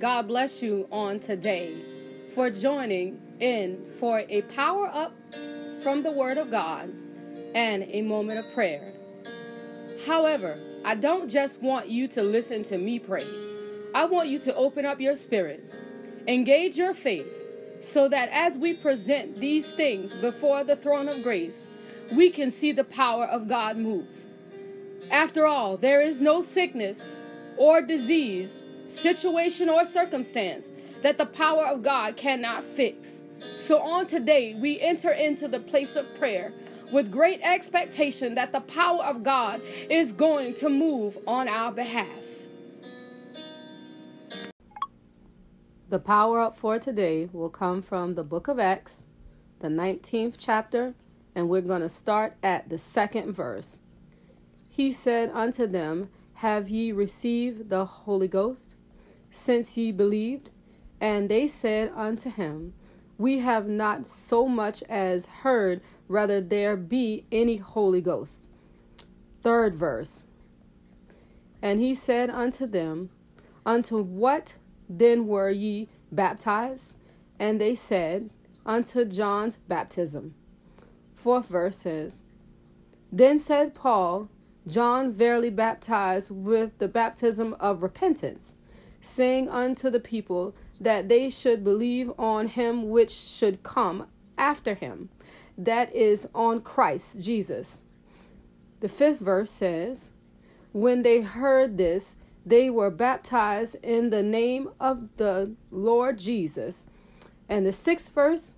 God bless you on today for joining in for a power up from the Word of God and a moment of prayer. However, I don't just want you to listen to me pray. I want you to open up your spirit, engage your faith, so that as we present these things before the throne of grace, we can see the power of God move. After all, there is no sickness or disease, situation or circumstance that the power of God cannot fix. So on today, we enter into the place of prayer with great expectation that the power of God is going to move on our behalf. The power up for today will come from the book of Acts, the 19th chapter, and we're going to start at the second verse. He said unto them, Have ye received the Holy Ghost since ye believed? And they said unto him, We have not so much as heard whether there be any Holy Ghost. Third verse. And he said unto them, Unto what then were ye baptized? And they said, Unto John's baptism. Fourth verse says, Then said Paul, John verily baptized with the baptism of repentance, saying unto the people that they should believe on him which should come after him, that is, on Christ Jesus. The fifth verse says, When they heard this, they were baptized in the name of the Lord Jesus. And the sixth verse,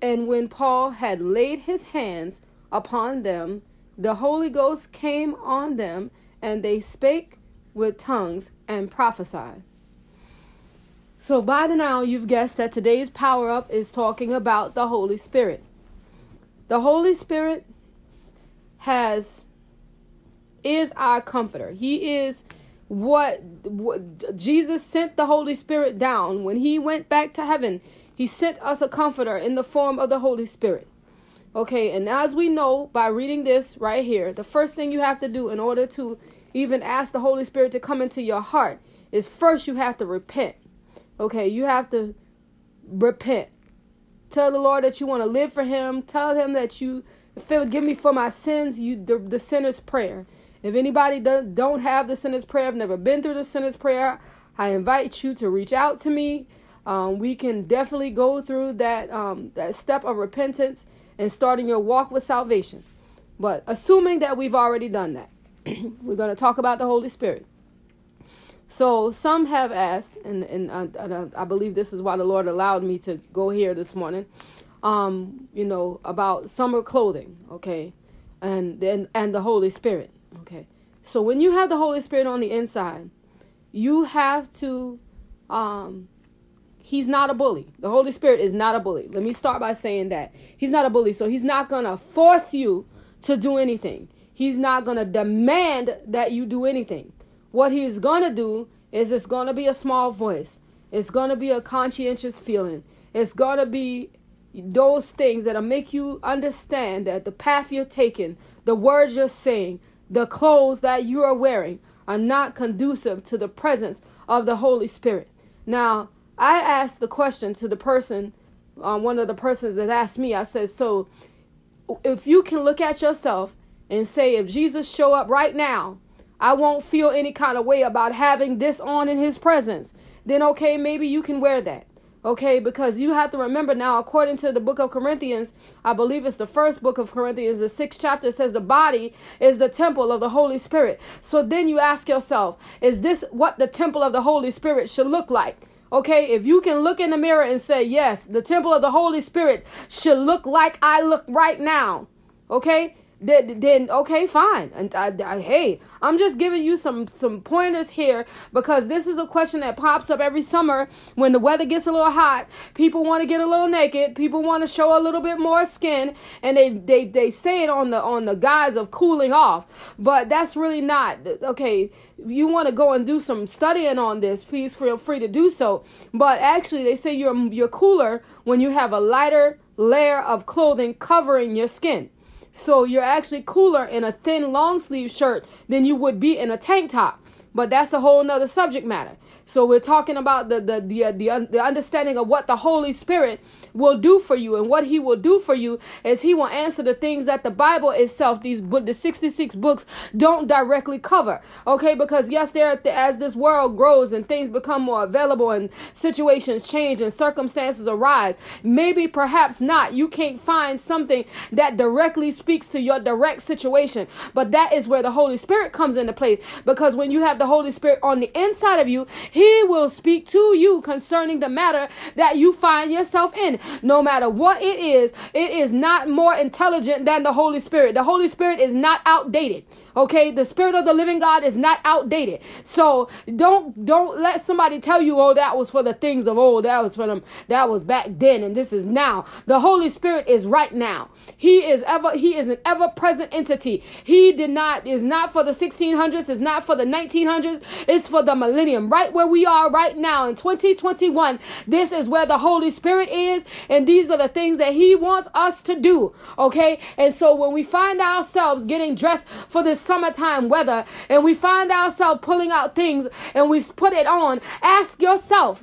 and when Paul had laid his hands upon them, the Holy Ghost came on them, and they spake with tongues and prophesied. So, by the now, you've guessed that today's power up is talking about the Holy Spirit. The Holy Spirit has is our comforter. He is what, what Jesus sent the Holy Spirit down when he went back to heaven. He sent us a comforter in the form of the Holy Spirit. Okay, and as we know by reading this right here, the first thing you have to do in order to even ask the Holy Spirit to come into your heart is first you have to repent. Okay, you have to repent. Tell the Lord that you want to live for Him. Tell Him that you forgive me for my sins. You the, the sinner's prayer. If anybody don't, don't have the sinner's prayer, I've never been through the sinner's prayer, I invite you to reach out to me. Um, we can definitely go through that um, that step of repentance and starting your walk with salvation. But assuming that we've already done that, we're going to talk about the Holy Spirit. So some have asked, and and I, I, believe this is why the Lord allowed me to go here this morning. Um, you know about summer clothing, okay, and then and the Holy Spirit. Okay. So when you have the Holy Spirit on the inside, you have to um he's not a bully. The Holy Spirit is not a bully. Let me start by saying that. He's not a bully. So he's not going to force you to do anything. He's not going to demand that you do anything. What he's going to do is it's going to be a small voice. It's going to be a conscientious feeling. It's going to be those things that'll make you understand that the path you're taking, the words you're saying, the clothes that you are wearing are not conducive to the presence of the Holy Spirit. Now, I asked the question to the person, um, one of the persons that asked me, I said, So if you can look at yourself and say, if Jesus show up right now, I won't feel any kind of way about having this on in his presence, then okay, maybe you can wear that. Okay, because you have to remember now, according to the book of Corinthians, I believe it's the first book of Corinthians, the sixth chapter says the body is the temple of the Holy Spirit. So then you ask yourself, is this what the temple of the Holy Spirit should look like? Okay, if you can look in the mirror and say, yes, the temple of the Holy Spirit should look like I look right now. Okay, then, then okay, fine. And I, I, hey, I'm just giving you some some pointers here because this is a question that pops up every summer when the weather gets a little hot. People want to get a little naked. People want to show a little bit more skin, and they they they say it on the on the guise of cooling off. But that's really not okay. If you want to go and do some studying on this, please feel free to do so. But actually, they say you're you're cooler when you have a lighter layer of clothing covering your skin. So you're actually cooler in a thin long sleeve shirt than you would be in a tank top but that's a whole nother subject matter. So we're talking about the the the uh, the, the understanding of what the Holy Spirit will do for you, and what He will do for you is He will answer the things that the Bible itself, these the sixty six books, don't directly cover. Okay, because yes, there as this world grows and things become more available and situations change and circumstances arise, maybe perhaps not. You can't find something that directly speaks to your direct situation, but that is where the Holy Spirit comes into play. Because when you have the Holy Spirit on the inside of you, he will speak to you concerning the matter that you find yourself in. No matter what it is, it is not more intelligent than the Holy Spirit. The Holy Spirit is not outdated. Okay, the spirit of the living God is not outdated. So don't don't let somebody tell you, oh, that was for the things of old. That was for them. That was back then, and this is now. The Holy Spirit is right now. He is ever. He is an ever present entity. He did not is not for the 1600s. Is not for the 1900s. It's for the millennium. Right where we are right now in 2021. This is where the Holy Spirit is, and these are the things that He wants us to do. Okay, and so when we find ourselves getting dressed for this summertime weather and we find ourselves pulling out things and we put it on, ask yourself,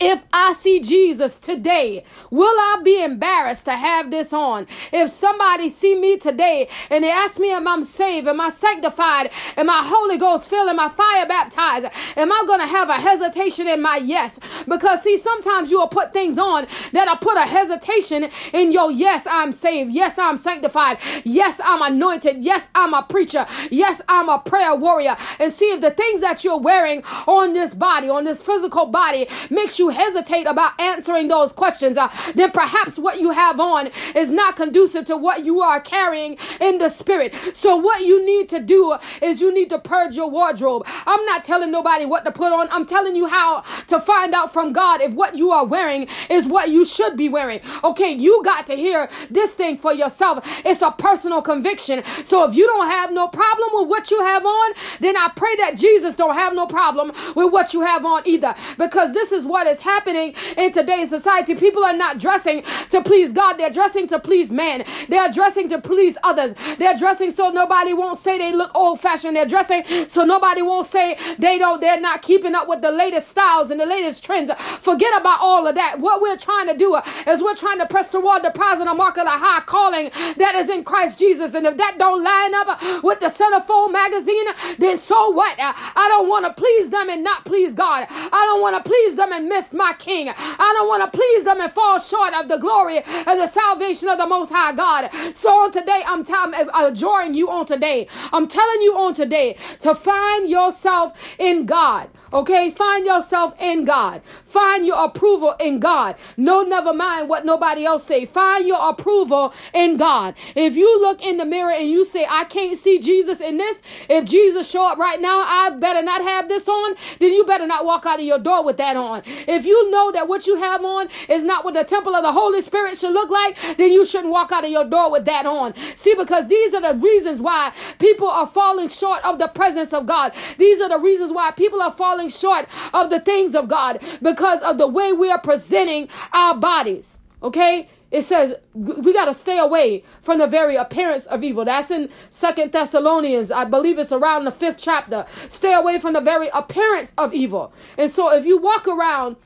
if I see Jesus today, will I be embarrassed to have this on? If somebody see me today and they ask me am I'm saved, am I sanctified, am I Holy Ghost filled, am I fire baptized, am I going to have a hesitation in my yes? Because see, sometimes you will put things on that I put a hesitation in your yes, I'm saved. Yes, I'm sanctified. Yes, I'm anointed. Yes, I'm a preacher. Yes, I'm a prayer warrior. And see if the things that you're wearing on this body, on this physical body, makes you you hesitate about answering those questions, uh, then perhaps what you have on is not conducive to what you are carrying in the spirit. So, what you need to do is you need to purge your wardrobe. I'm not telling nobody what to put on, I'm telling you how to find out from God if what you are wearing is what you should be wearing. Okay, you got to hear this thing for yourself. It's a personal conviction. So, if you don't have no problem with what you have on, then I pray that Jesus don't have no problem with what you have on either. Because this is what is is happening in today's society. People are not dressing to please God, they're dressing to please man. They're dressing to please others. They're dressing so nobody won't say they look old fashioned. They're dressing so nobody won't say they don't, they're not keeping up with the latest styles and the latest trends. Forget about all of that. What we're trying to do is we're trying to press toward the prize and the mark of the high calling that is in Christ Jesus. And if that don't line up with the centerfold magazine, then so what? I don't want to please them and not please God. I don't want to please them and miss my King. I don't want to please them and fall short of the glory and the salvation of the Most High God. So on today, I'm t- uh, adjuring you on today. I'm telling you on today to find yourself in God. Okay, find yourself in God. Find your approval in God. No, never mind what nobody else say. Find your approval in God. If you look in the mirror and you say, "I can't see Jesus in this," if Jesus show up right now, I better not have this on. Then you better not walk out of your door with that on. If you know that what you have on is not what the temple of the Holy Spirit should look like, then you shouldn't walk out of your door with that on. See, because these are the reasons why people are falling short of the presence of God. These are the reasons why people are falling short of the things of God because of the way we are presenting our bodies. Okay? it says we got to stay away from the very appearance of evil that's in second thessalonians i believe it's around the fifth chapter stay away from the very appearance of evil and so if you walk around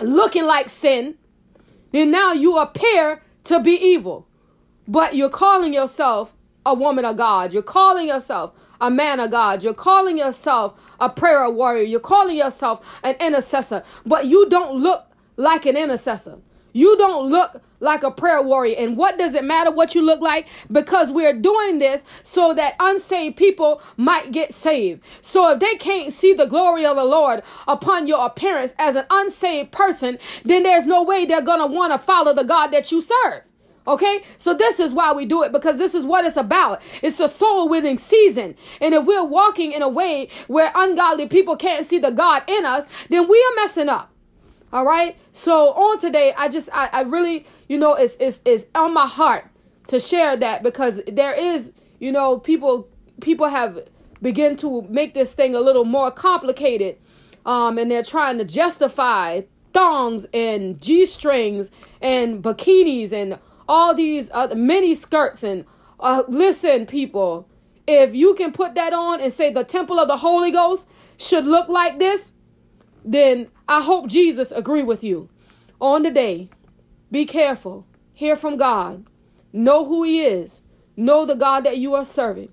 looking like sin, then now you appear to be evil. But you're calling yourself a woman of God. You're calling yourself a man of God. You're calling yourself a prayer warrior. You're calling yourself an intercessor. But you don't look like an intercessor. You don't look like a prayer warrior. And what does it matter what you look like? Because we're doing this so that unsaved people might get saved. So if they can't see the glory of the Lord upon your appearance as an unsaved person, then there's no way they're going to want to follow the God that you serve. Okay, so this is why we do it because this is what it's about. It's a soul winning season. And if we're walking in a way where ungodly people can't see the God in us, then we are messing up. All right. So on today, I just I, I really, you know, it's it's it's on my heart to share that because there is, you know, people people have begin to make this thing a little more complicated. Um, and they're trying to justify thongs and G strings and bikinis and all these other mini skirts and uh, listen, people, If you can put that on and say the temple of the Holy Ghost should look like this, then I hope Jesus agree with you. On the day, be careful. Hear from God. Know who he is. Know the God that you are serving.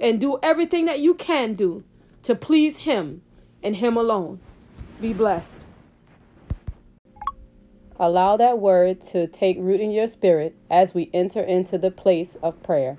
And do everything that you can do to please him and him alone. Be blessed. Allow that word to take root in your spirit as we enter into the place of prayer.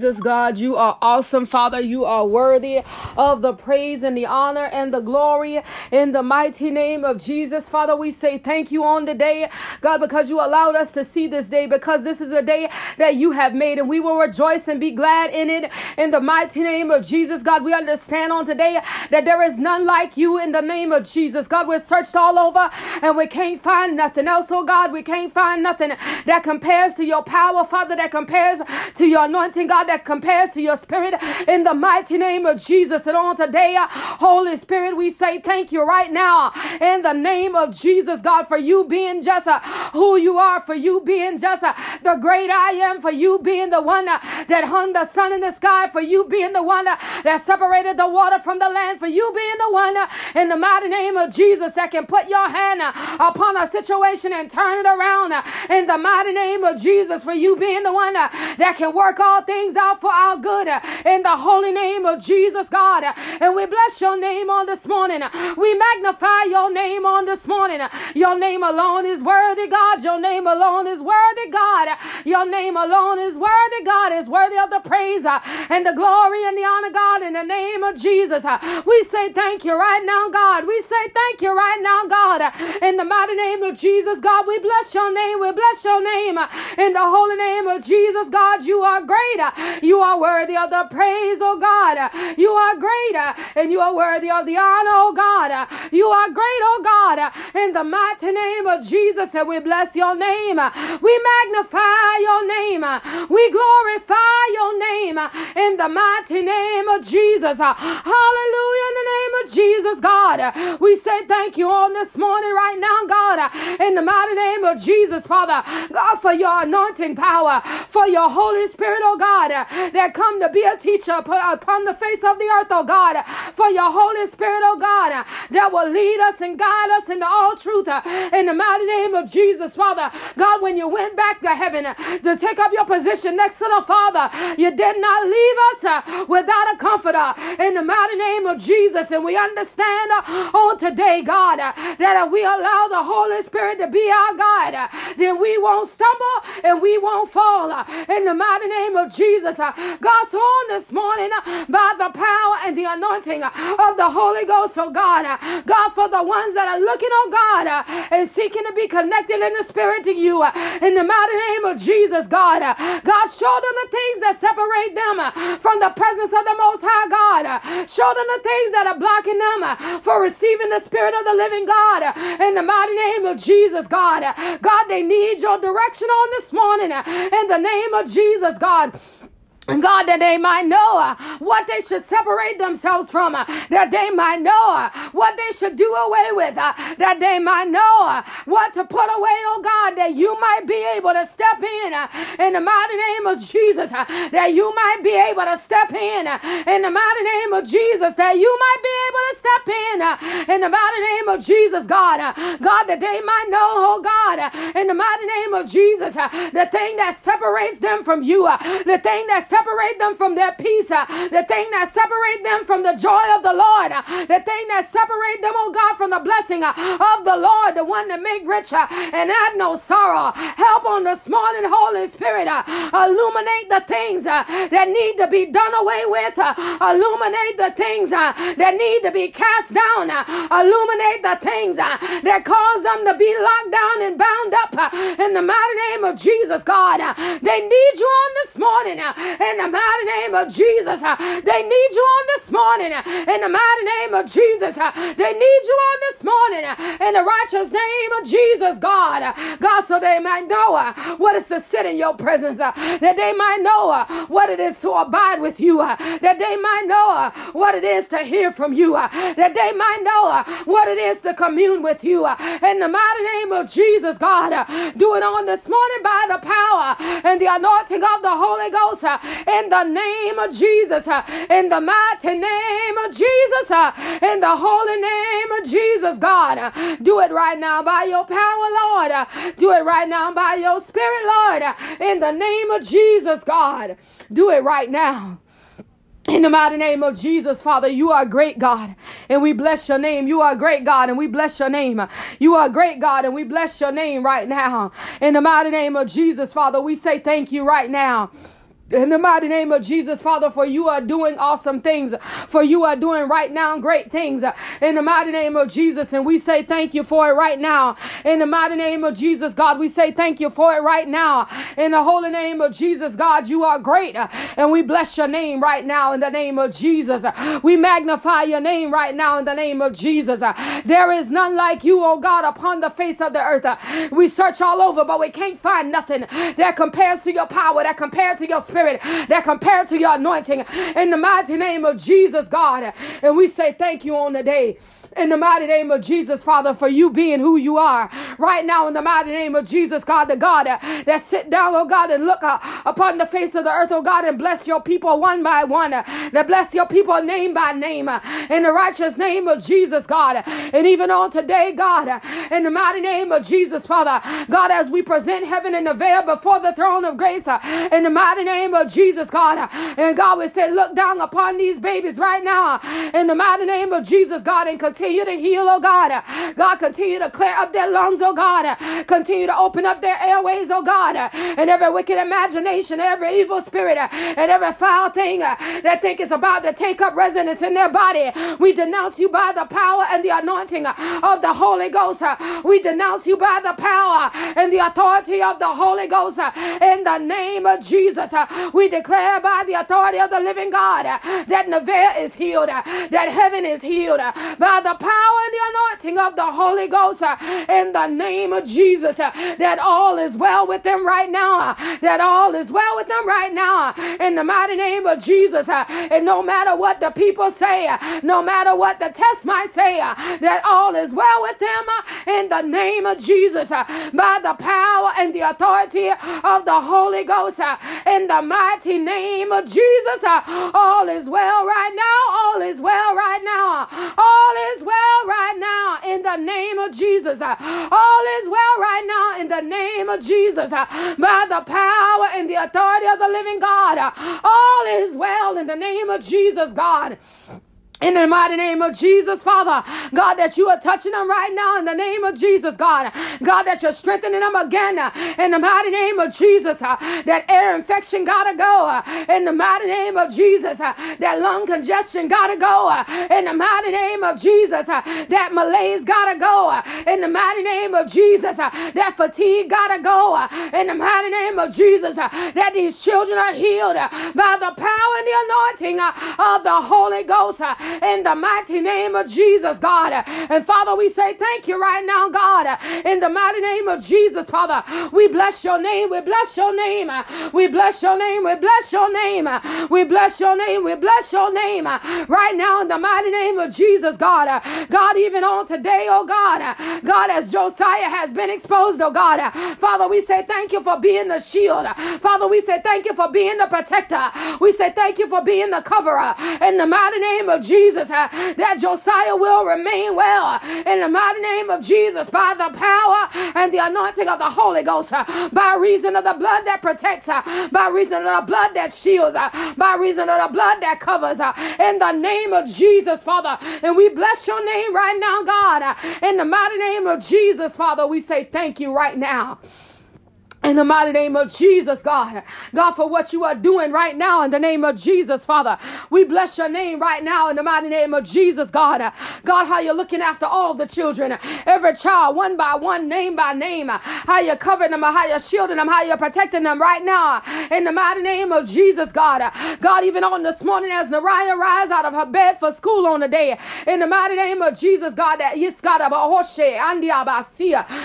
Jesus, God, you are awesome, Father. You are worthy of the praise and the honor and the glory in the mighty name of Jesus. Father, we say thank you on the day, God, because you allowed us to see this day, because this is a day that you have made, and we will rejoice and be glad in it in the mighty name of Jesus. God, we understand on today that there is none like you in the name of Jesus. God, we're searched all over and we can't find nothing else. Oh, God, we can't find nothing that compares to your power, Father, that compares to your anointing, God that compares to your spirit in the mighty name of Jesus. And on today, uh, Holy Spirit, we say thank you right now in the name of Jesus, God, for you being just uh, who you are, for you being just uh, the great I am, for you being the one that hung the sun in the sky, for you being the one that separated the water from the land, for you being the one in the mighty name of Jesus that can put your hand upon a situation and turn it around in the mighty name of Jesus, for you being the one that can work all things out for our good uh, in the holy name of Jesus, God. Uh, and we bless your name on this morning. Uh, we magnify your name on this morning. Your name alone is worthy, God. Your name alone is worthy, God. Your name alone is worthy, God. Is worthy of the praise and the glory and the honor, God, in the name of Jesus. We say thank you right now, God. We say thank you right now, God. In the mighty name of Jesus, God, we bless your name. We bless your name. In the holy name of Jesus, God, you are great. You are worthy of the praise, oh God. You are greater and you are worthy of the honor, oh God. You are great, oh God. In the mighty name of Jesus, and we bless your name. We magnify your name. We glorify your name in the mighty name of Jesus. Hallelujah. In the name of Jesus, God. We say thank you on this morning, right now, God. In the mighty name of Jesus, Father. God, for your anointing power, for your Holy Spirit, oh God Uh, that come to be a teacher uh, upon the face of the earth, oh God, uh, for your Holy Spirit, oh God, that will lead us and guide us into all truth in the mighty name of Jesus, Father. God, when you went back to heaven to take up your position next to the Father, you did not leave us without a comforter in the mighty name of Jesus. And we understand on today, God, that if we allow the Holy Spirit to be our guide, then we won't stumble and we won't fall in the mighty name of Jesus. Uh, God's on this morning uh, by the power and the anointing uh, of the Holy Ghost. Oh God, uh, God, for the ones that are looking, oh God, uh, and seeking to be connected in the spirit to you, uh, in the mighty name of Jesus, God. God, show them the things that separate them from the presence of the Most High God. Show them the things that are blocking them for receiving the Spirit of the living God. In the mighty name of Jesus, God. God, they need your direction on this morning. In the name of Jesus, God. God, that they might know uh, what they should separate themselves from, uh, that they might know uh, what they should do away with, uh, that they might know uh, what to put away, oh God, that you might be able to step in uh, in the mighty name of Jesus, that you might be able to step in in the mighty name of Jesus, that you might be able to step in in the mighty name of Jesus, God, God, that they might know, oh God, in the mighty name of Jesus, the thing that separates them from you, the thing that separates separate them from their peace, uh, the thing that separate them from the joy of the Lord, uh, the thing that separate them, oh God, from the blessing uh, of the Lord, the one that make rich uh, and add no sorrow. Help on this morning, Holy Spirit, uh, illuminate the things uh, that need to be done away with, illuminate the things that need to be cast down, illuminate the things that cause them to be locked down and bound up in the mighty name of Jesus, God. They need you on this morning in the mighty name of Jesus. Uh, they need you on this morning uh, in the mighty name of Jesus. Uh, they need you on this morning in the righteous name of Jesus, God. God, so they might know uh, what is to sit in your presence, uh, that they might know uh, what it is to abide with you, that they might know what it is to hear from you, that they might know what it is to commune with you. In the mighty name of Jesus, God, do it on this morning by the power and the anointing of the Holy Ghost in the name of Jesus, uh, in the mighty name of Jesus, uh, in the holy name of Jesus, God. Uh, do it right now by your power, Lord. Do it right now by your spirit, Lord. In the name of Jesus, God. Do it right now. In the mighty name of Jesus, Father, you are great God, and we bless your name. You are great God, and we bless your name. You are great God, and we bless your name right now. In the mighty name of Jesus, Father, we say thank you right now. In the mighty name of Jesus, Father, for you are doing awesome things. For you are doing right now great things. In the mighty name of Jesus, and we say thank you for it right now. In the mighty name of Jesus, God, we say thank you for it right now. In the holy name of Jesus, God, you are great. And we bless your name right now in the name of Jesus. We magnify your name right now in the name of Jesus. There is none like you, oh God, upon the face of the earth. We search all over, but we can't find nothing that compares to your power, that compares to your spirit spirit that compared to your anointing in the mighty name of Jesus, God. And we say thank you on the day in the mighty name of Jesus, Father, for you being who you are. Right now, in the mighty name of Jesus, God, the God that sit down, oh God, and look uh, upon the face of the earth, oh God, and bless your people one by one, uh, that bless your people name by name, uh, in the righteous name of Jesus, God. And even on today, God, in the mighty name of Jesus, Father, God, as we present heaven in the veil before the throne of grace, in the mighty name of Jesus, God. And God, we say, look down upon these babies right now, in the mighty name of Jesus, God, and continue continue to heal, oh God. God, continue to clear up their lungs, oh God. Continue to open up their airways, oh God. And every wicked imagination, every evil spirit, and every foul thing that think is about to take up residence in their body. We denounce you by the power and the anointing of the Holy Ghost. We denounce you by the power and the authority of the Holy Ghost. In the name of Jesus, we declare by the authority of the living God that Nevaeh is healed, that heaven is healed by the power and the anointing of the Holy Ghost in the name of Jesus. That all is well with them right now. That all is well with them right now in the mighty name of Jesus. And no matter what the people say, no matter what the test might say, that all is well with them in the name of Jesus by the power and the authority of the Holy Ghost in the mighty name of Jesus. Uh, all is well right now. All is well right now. All is well right now in the name of Jesus. Uh, all is well right now in the name of Jesus. Uh, by the power and the authority of the living God. All is well in the name of Jesus, God. In the mighty name of Jesus, Father, God, that you are touching them right now in the name of Jesus, God. God, that you're strengthening them again uh, in the mighty name of Jesus. Uh, that air infection gotta go uh, in the mighty name of Jesus. Uh, that lung congestion gotta go uh, in the mighty name of Jesus. Uh, that malaise gotta go in the mighty name of Jesus. That fatigue gotta go in the mighty name of Jesus. That these children are healed by the power and the anointing of the Holy Ghost in the mighty name of Jesus, God. And Father, we say thank you right now, God, in the mighty name of Jesus, Father. We bless your name. We bless your name. We bless your name. We bless your name. We bless your name. We bless your name right now in the mighty name of Jesus, God. God, even on today, oh God, God, as Josiah has been exposed, oh God, Father, we say thank you for being the shield. Father, we say thank you for being the protector. We say thank you for being the coverer in the mighty name of Jesus. Jesus, uh, that Josiah will remain well in the mighty name of Jesus by the power and the anointing of the Holy Ghost, uh, by reason of the blood that protects, uh, by reason of the blood that shields, by reason of the blood that covers, in the name of Jesus, Father. And we bless your name right now, God, in the mighty name of Jesus, Father. We say thank you right now. In the mighty name of Jesus, God. God, for what you are doing right now in the name of Jesus, Father. We bless your name right now in the mighty name of Jesus, God. God, how you're looking after all the children, every child, one by one, name by name. How you're covering them, how you're shielding them, how you're protecting them right now in the mighty name of Jesus, God. God, even on this morning as Nariah rise out of her bed for school on the day, in the mighty name of Jesus, God, that yes, God,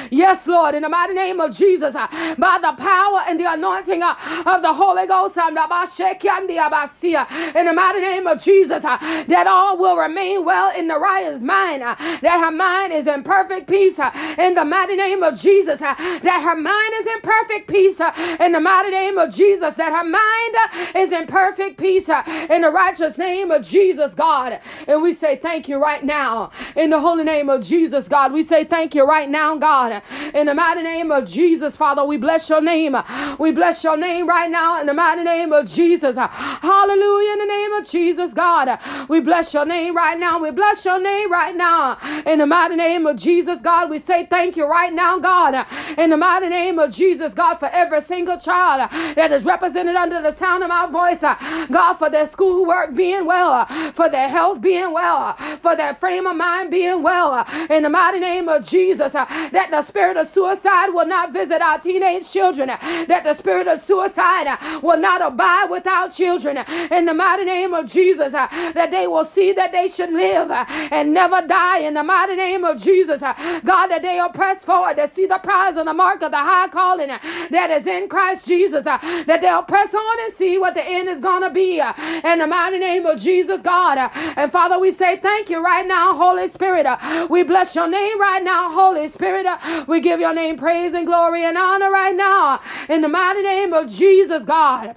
yes, Lord, in the mighty name of Jesus, by the power and the anointing uh, of the Holy Ghost. Um, uh, in the mighty name of Jesus, uh, that all will remain well in Naraya's mind, uh, that her mind is in perfect peace in the mighty name of Jesus, that her mind uh, is in perfect peace in the mighty name of Jesus, that her mind is in perfect peace in the righteous name of Jesus, God. And we say thank you right now in the holy name of Jesus, God. We say thank you right now, God. In the mighty name of Jesus, Father, we bless your name. We bless your name right now in the mighty name of Jesus. Hallelujah in the name of Jesus, God. We bless your name right now. We bless your name right now in the mighty name of Jesus, God. We say thank you right now, God. In the mighty name of Jesus, God, for every single child that is represented under the sound of my voice. God, for their schoolwork being well, for their health being well, for their frame of mind being well. In the mighty name of Jesus, that the spirit of suicide will not visit our teenage children, uh, that the spirit of suicide uh, will not abide with our children. In the mighty name of Jesus, uh, that they will see that they should live and never die. In the mighty name of Jesus, God, that they are pressed forward to see the prize and the mark of the high calling that is in Christ Jesus, that they'll press on and see what the end is going to be. In the mighty name of Jesus, God. And Father, we say thank you right now, Holy Spirit. We bless your name right now, Holy Spirit. We give your name praise and glory and honor right now in the mighty name of Jesus, God.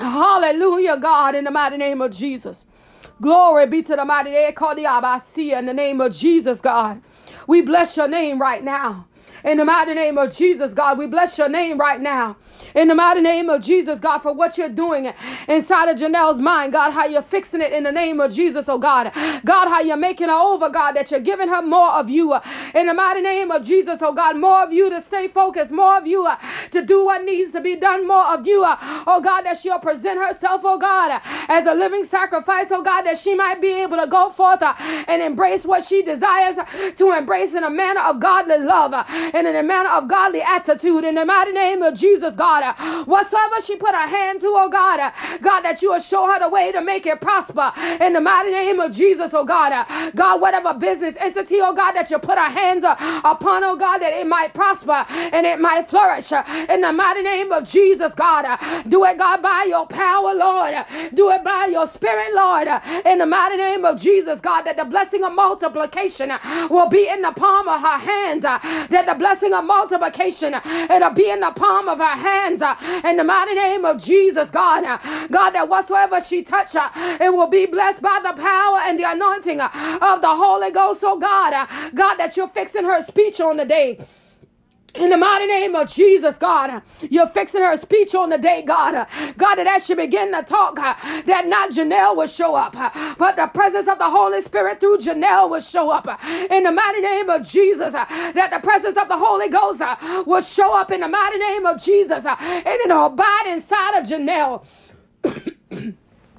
Hallelujah, God, in the mighty name of Jesus. Glory be to the mighty name in the name of Jesus, God. We bless your name right now. In the mighty name of Jesus, God, we bless your name right now. In the mighty name of Jesus, God, for what you're doing inside of Janelle's mind, God, how you're fixing it in the name of Jesus, oh God. God, how you're making her over, God, that you're giving her more of you. In the mighty name of Jesus, oh God, more of you to stay focused, more of you uh, to do what needs to be done, more of you, uh, oh God, that she'll present herself, oh God, as a living sacrifice, oh God, that she might be able to go forth uh, and embrace what she desires to embrace in a manner of godly love and in a manner of godly attitude in the mighty name of Jesus, God. Uh, whatsoever she put her hand to, oh God, uh, God, that you will show her the way to make it prosper in the mighty name of Jesus, oh God. Uh, God, whatever business entity, oh God, that you put her hands upon, oh God, that it might prosper and it might flourish in the mighty name of Jesus, God. Do it, God, by your power, Lord. Do it by your spirit, Lord, in the mighty name of Jesus, God, that the blessing of multiplication will be in the palm of her hands, that the blessing of multiplication. It'll be in the palm of her hands. In the mighty name of Jesus, God. God, that whatsoever she touch, it will be blessed by the power and the anointing of the Holy Ghost. Oh God, God, that you're fixing her speech on the day. In the mighty name of Jesus, God, you're fixing her speech on the day, God. God, that as she begin to talk, that not Janelle will show up, but the presence of the Holy Spirit through Janelle will show up. In the mighty name of Jesus, that the presence of the Holy Ghost will show up in the mighty name of Jesus, and it'll abide inside of Janelle.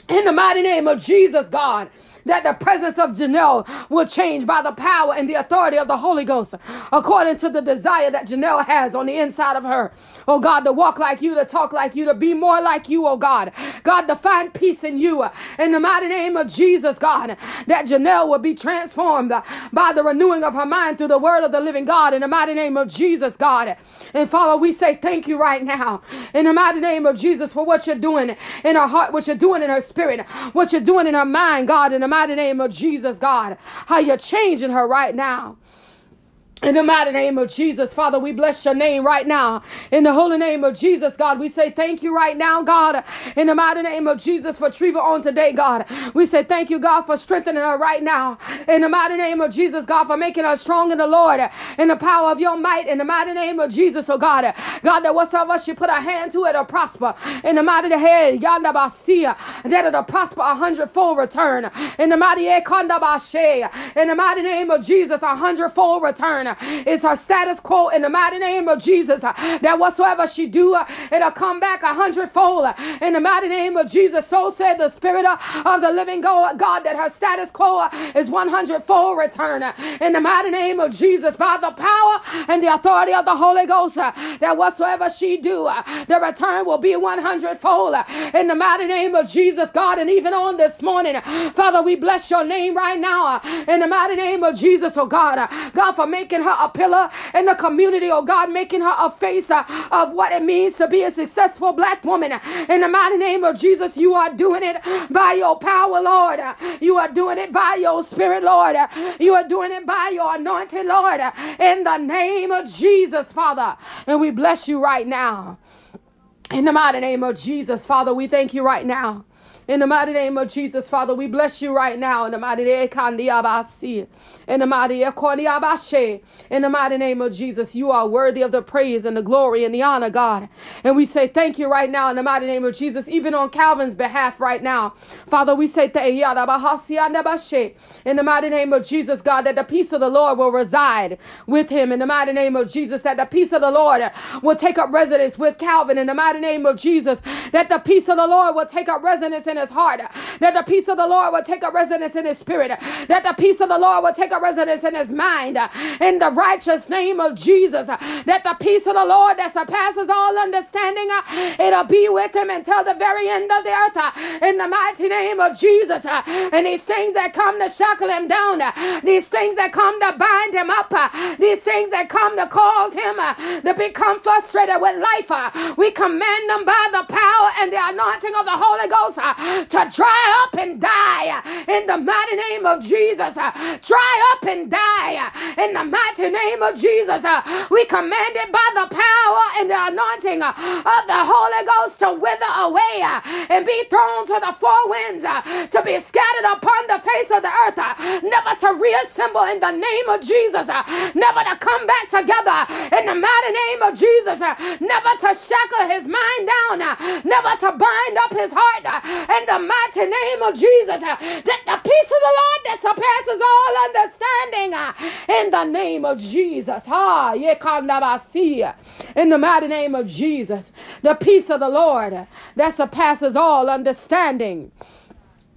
in the mighty name of Jesus, God that the presence of Janelle will change by the power and the authority of the Holy Ghost, according to the desire that Janelle has on the inside of her. Oh God, to walk like you, to talk like you, to be more like you, oh God. God, to find peace in you. In the mighty name of Jesus, God, that Janelle will be transformed by the renewing of her mind through the word of the living God. In the mighty name of Jesus, God. And Father, we say thank you right now. In the mighty name of Jesus for what you're doing in her heart, what you're doing in her spirit, what you're doing in her mind, God. In the mighty name of Jesus, God. How you're changing her right now. In the mighty name of Jesus, Father, we bless your name right now. In the holy name of Jesus, God, we say thank you right now, God. In the mighty name of Jesus for Treva on today, God. We say thank you, God, for strengthening her right now. In the mighty name of Jesus, God, for making her strong in the Lord. In the power of your might. In the mighty name of Jesus, oh God. God, that whatsoever she put her hand to, it'll prosper. In the mighty head, Yanda Basia, that it'll prosper a hundredfold return. In the mighty eh, In the mighty name of Jesus, a hundredfold return. Uh, it's her status quo in the mighty name of Jesus. Uh, that whatsoever she do, uh, it'll come back a hundredfold in the mighty name of Jesus. So said the Spirit of the living God, that her status quo is 100 fold return in the mighty name of Jesus by the power and the authority of the Holy Ghost. That whatsoever she do, the return will be 100 fold in the mighty name of Jesus, God. And even on this morning, Father, we bless your name right now in the mighty name of Jesus, oh God. God, for making making her a pillar in the community, oh God, making her a face uh, of what it means to be a successful black woman. In the mighty name of Jesus, you are doing it by your power, Lord. You are doing it by your spirit, Lord. You are doing it by your anointing, Lord. In the name of Jesus, Father. And we bless you right now. In the mighty name of Jesus, Father, we thank you right now. In the mighty name of Jesus, Father, we bless you right now. In the mighty name in the mighty in the mighty name of Jesus, you are worthy of the praise and the glory and the honor, God. And we say thank you right now in the mighty name of Jesus, even on Calvin's behalf right now. Father, we say thank you in the mighty name of Jesus, God, that the peace of the Lord will reside with him. In the mighty name of Jesus, that the peace of the Lord will take up residence with Calvin. In the mighty name of Jesus, that the peace of the Lord will take up residence in his heart, that the peace of the Lord will take a residence in his spirit, that the peace of the Lord will take a residence in his mind, in the righteous name of Jesus, that the peace of the Lord that surpasses all understanding, it'll be with him until the very end of the earth, in the mighty name of Jesus. And these things that come to shackle him down, these things that come to bind him up, these things that come to cause him to become frustrated with life, we command them by the power and the anointing of the Holy Ghost to dry up and die in the mighty name of Jesus. Dry up and die in the mighty name of Jesus. We command it by the power and the anointing of the Holy Ghost to wither away and be thrown to the four winds to be scattered upon the face of the earth, never to reassemble in the name of Jesus, never to come back together in the mighty name of Jesus, never to shackle his mind down, never to bind up his heart and the mighty name of Jesus. Uh, that the peace of the Lord that surpasses all understanding uh, in the name of Jesus. Ah, in the mighty name of Jesus. The peace of the Lord that surpasses all understanding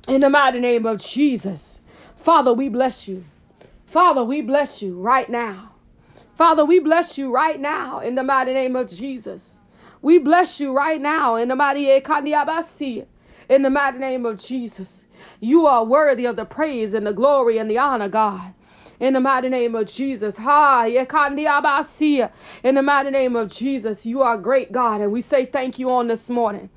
in the mighty name of Jesus. Father, we bless you. Father, we bless you right now. Father, we bless you right now in the mighty name of Jesus. We bless you right now in the mighty in the mighty name of Jesus. You are worthy of the praise and the glory and the honor, God in the mighty name of Jesus. Ha, in the mighty name of Jesus, you are great, God, and we say thank you on this morning.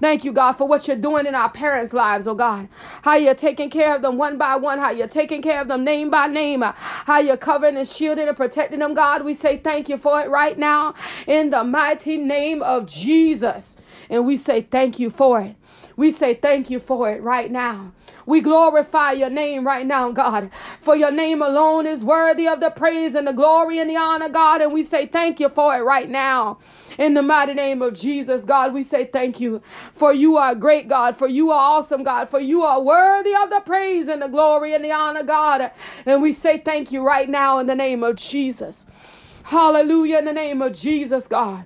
Thank you, God, for what you're doing in our parents' lives, oh God. How you're taking care of them one by one, how you're taking care of them name by name, how you're covering and shielding and protecting them, God. We say thank you for it right now in the mighty name of Jesus. And we say thank you for it. We say thank you for it right now. We glorify your name right now, God, for your name alone is worthy of the praise and the glory and the honor, God. And we say thank you for it right now. In the mighty name of Jesus, God, we say thank you for you are great, God, for you are awesome, God, for you are worthy of the praise and the glory and the honor, God. And we say thank you right now in the name of Jesus. Hallelujah in the name of Jesus, God.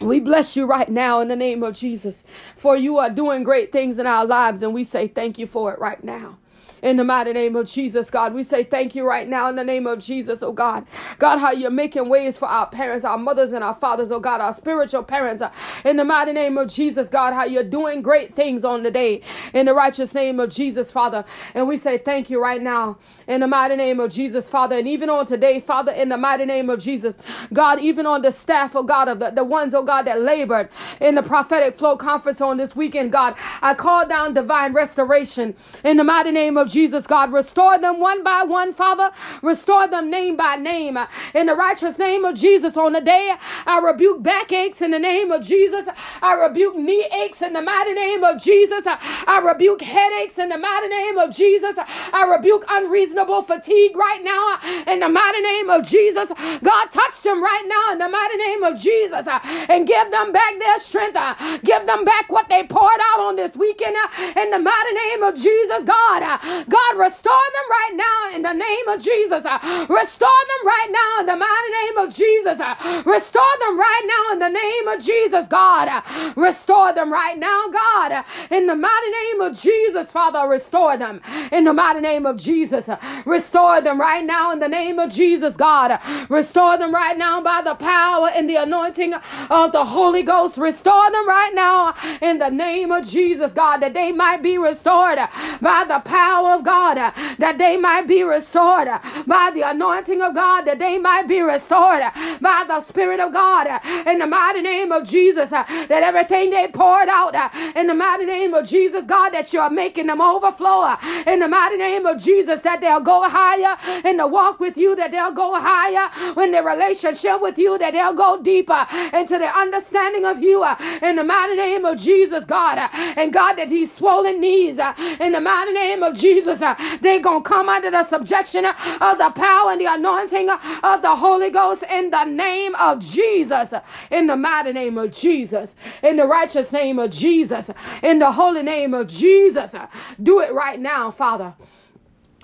We bless you right now in the name of Jesus, for you are doing great things in our lives, and we say thank you for it right now in the mighty name of Jesus, God. We say thank you right now in the name of Jesus, oh God. God, how you're making ways for our parents, our mothers, and our fathers, oh God, our spiritual parents. In the mighty name of Jesus, God, how you're doing great things on the day in the righteous name of Jesus, Father. And we say thank you right now in the mighty name of Jesus, Father. And even on today, Father, in the mighty name of Jesus, God, even on the staff, oh God, of the, the ones, oh God, that labored in the prophetic flow conference on this weekend, God, I call down divine restoration in the mighty name of Jesus, God. Restore them one by one, Father. Restore them name by name. In the righteous name of Jesus, on the day I rebuke backaches in the name of Jesus. I rebuke knee aches in the mighty name of Jesus. I rebuke headaches in the mighty name of Jesus. I rebuke unreasonable fatigue right now in the mighty name of Jesus. God, touch them right now in the mighty name of Jesus uh, and give them back their strength. Uh, give them back what they poured out on this weekend uh, in the mighty name of Jesus, God. God, restore them right now in the name of Jesus. Uh, restore them right now in the mighty name of Jesus. Uh, restore them right now in the name of Jesus, God. Uh, restore them right now, God. In the mighty name of Jesus, Father, restore them. In the mighty name of Jesus. Restore them right now in the name of Jesus, God. Restore them right now by the power and the anointing of the Holy Ghost. Restore them right now in the name of Jesus, God, that they might be restored by the power power of God, uh, that they might be restored uh, by the anointing of God, that they might be restored uh, by the Spirit of God in the mighty name of Jesus, that everything they poured out in the mighty name of Jesus, God, that you're making them overflow in the mighty name of Jesus, that they'll go higher in the walk with you, that they'll go higher in the relationship with you, that they'll go deeper into the understanding of you in the mighty name of Jesus, God. And God, that these swollen knees in the mighty name of Jesus, Uh, they're going to come under the subjection of the power and the anointing of the Holy Ghost in the name of Jesus. In the mighty name of Jesus. In the righteous name of Jesus. In the holy name of Jesus. Do it right now, Father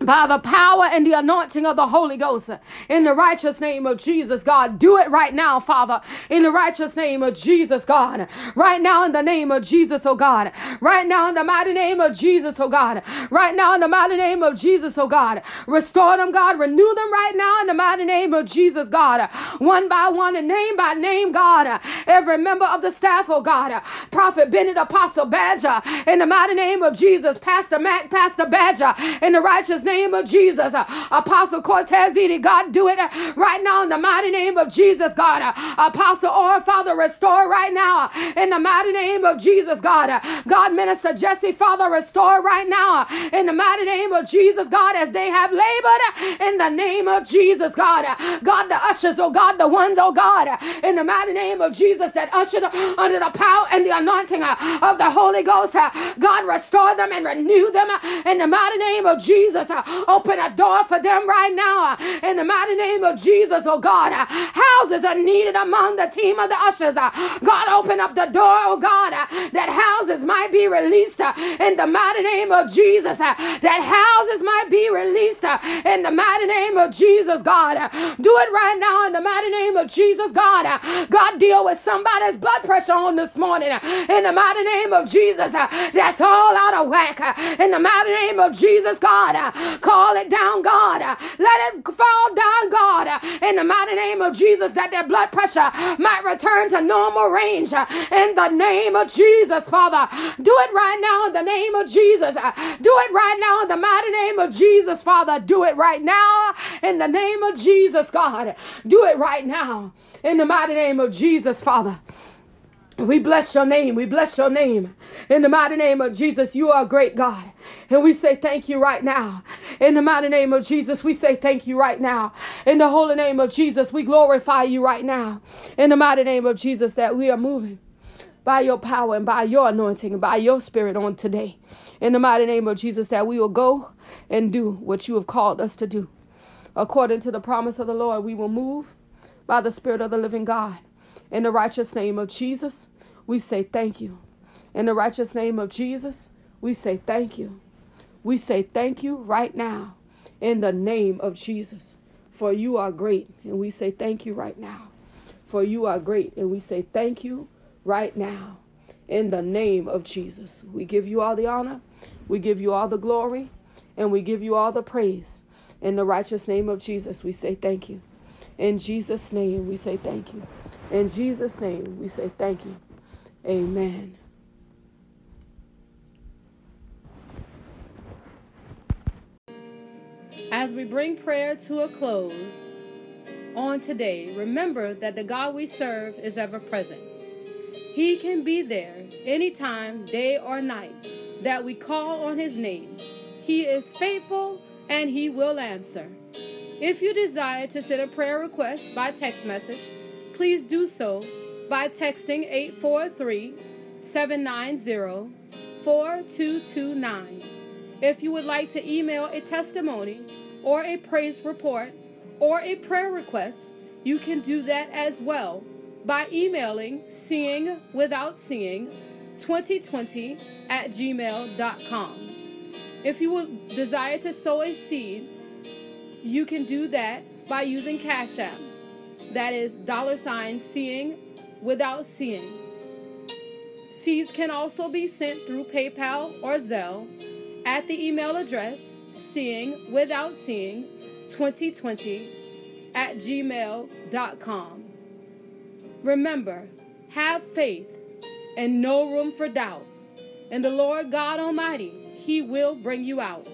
by the power and the anointing of the Holy Ghost. In the righteous name of Jesus, God. Do it right now, Father. In the righteous name of Jesus, God. Right now, in the name of Jesus, oh God. Right now, in the mighty name of Jesus, oh God. Right now, in the mighty name of Jesus, oh God. Restore them, God. Renew them right now, in the mighty name of Jesus, God. One by one and name by name, God. Every member of the staff, oh God. Prophet Bennett, Apostle Badger. In the mighty name of Jesus. Pastor Matt, Pastor Badger. In the righteous name of Jesus. Uh, Apostle Cortez Eady, God, do it uh, right now in the mighty name of Jesus, God. Uh, Apostle or Father, restore right now uh, in the mighty name of Jesus, God. Uh, God, Minister Jesse, Father, restore right now uh, in the mighty name of Jesus, God, as they have labored in the name of Jesus, God. God, the ushers, oh God, the ones, oh God, in the mighty name of Jesus that ushered under the power and the anointing of the Holy Ghost. God, restore them and renew them in the mighty name of Jesus. Uh, open a door for them right now uh, in the mighty name of Jesus, oh God. Uh, houses are needed among the team of the ushers. God, open up the door, oh God, that houses might be released in the mighty name of Jesus. That houses might be released in the mighty name of Jesus, God. Do it right now in the mighty name of Jesus, God. God, deal with somebody's blood pressure on this morning in the mighty name of Jesus. That's all out of whack in the mighty name of Jesus, God. Call it down, God. Let it fall down, God, in the mighty name of Jesus, that their blood pressure might return to normal range in the name of Jesus, Father. Do it right now in the name of Jesus. Do it right now in the mighty name of Jesus, Father. Do it right now in the name of Jesus, God. Do it right now in the mighty name of Jesus, Father. We bless your name. We bless your name. In the mighty name of Jesus, you are a great God. And we say thank you right now. In the mighty name of Jesus, we say thank you right now. In the holy name of Jesus, we glorify you right now. In the mighty name of Jesus, that we are moving by your power and by your anointing and by your spirit on today. In the mighty name of Jesus, that we will go and do what you have called us to do. According to the promise of the Lord, we will move by the Spirit of the living God. In the righteous name of Jesus, we say thank you. In the righteous name of Jesus, we say thank you. We say thank you right now in the name of Jesus. For you are great, and we say thank you right now. For you are great, and we say thank you right now in the name of Jesus. We give you all the honor, we give you all the glory, and we give you all the praise. In the righteous name of Jesus, we say thank you. In Jesus' name, we say thank you. In Jesus' name, we say thank you. Amen. As we bring prayer to a close on today, remember that the God we serve is ever present. He can be there anytime, day or night, that we call on His name. He is faithful and He will answer. If you desire to send a prayer request by text message, please do so by texting 843 790 4229. If you would like to email a testimony or a praise report or a prayer request, you can do that as well by emailing seeing without seeing 2020 at gmail.com. If you would desire to sow a seed, you can do that by using Cash App. That is dollar sign seeing without seeing. Seeds can also be sent through PayPal or Zelle at the email address seeing without seeing 2020 at gmail.com. Remember, have faith and no room for doubt. And the Lord God Almighty, He will bring you out.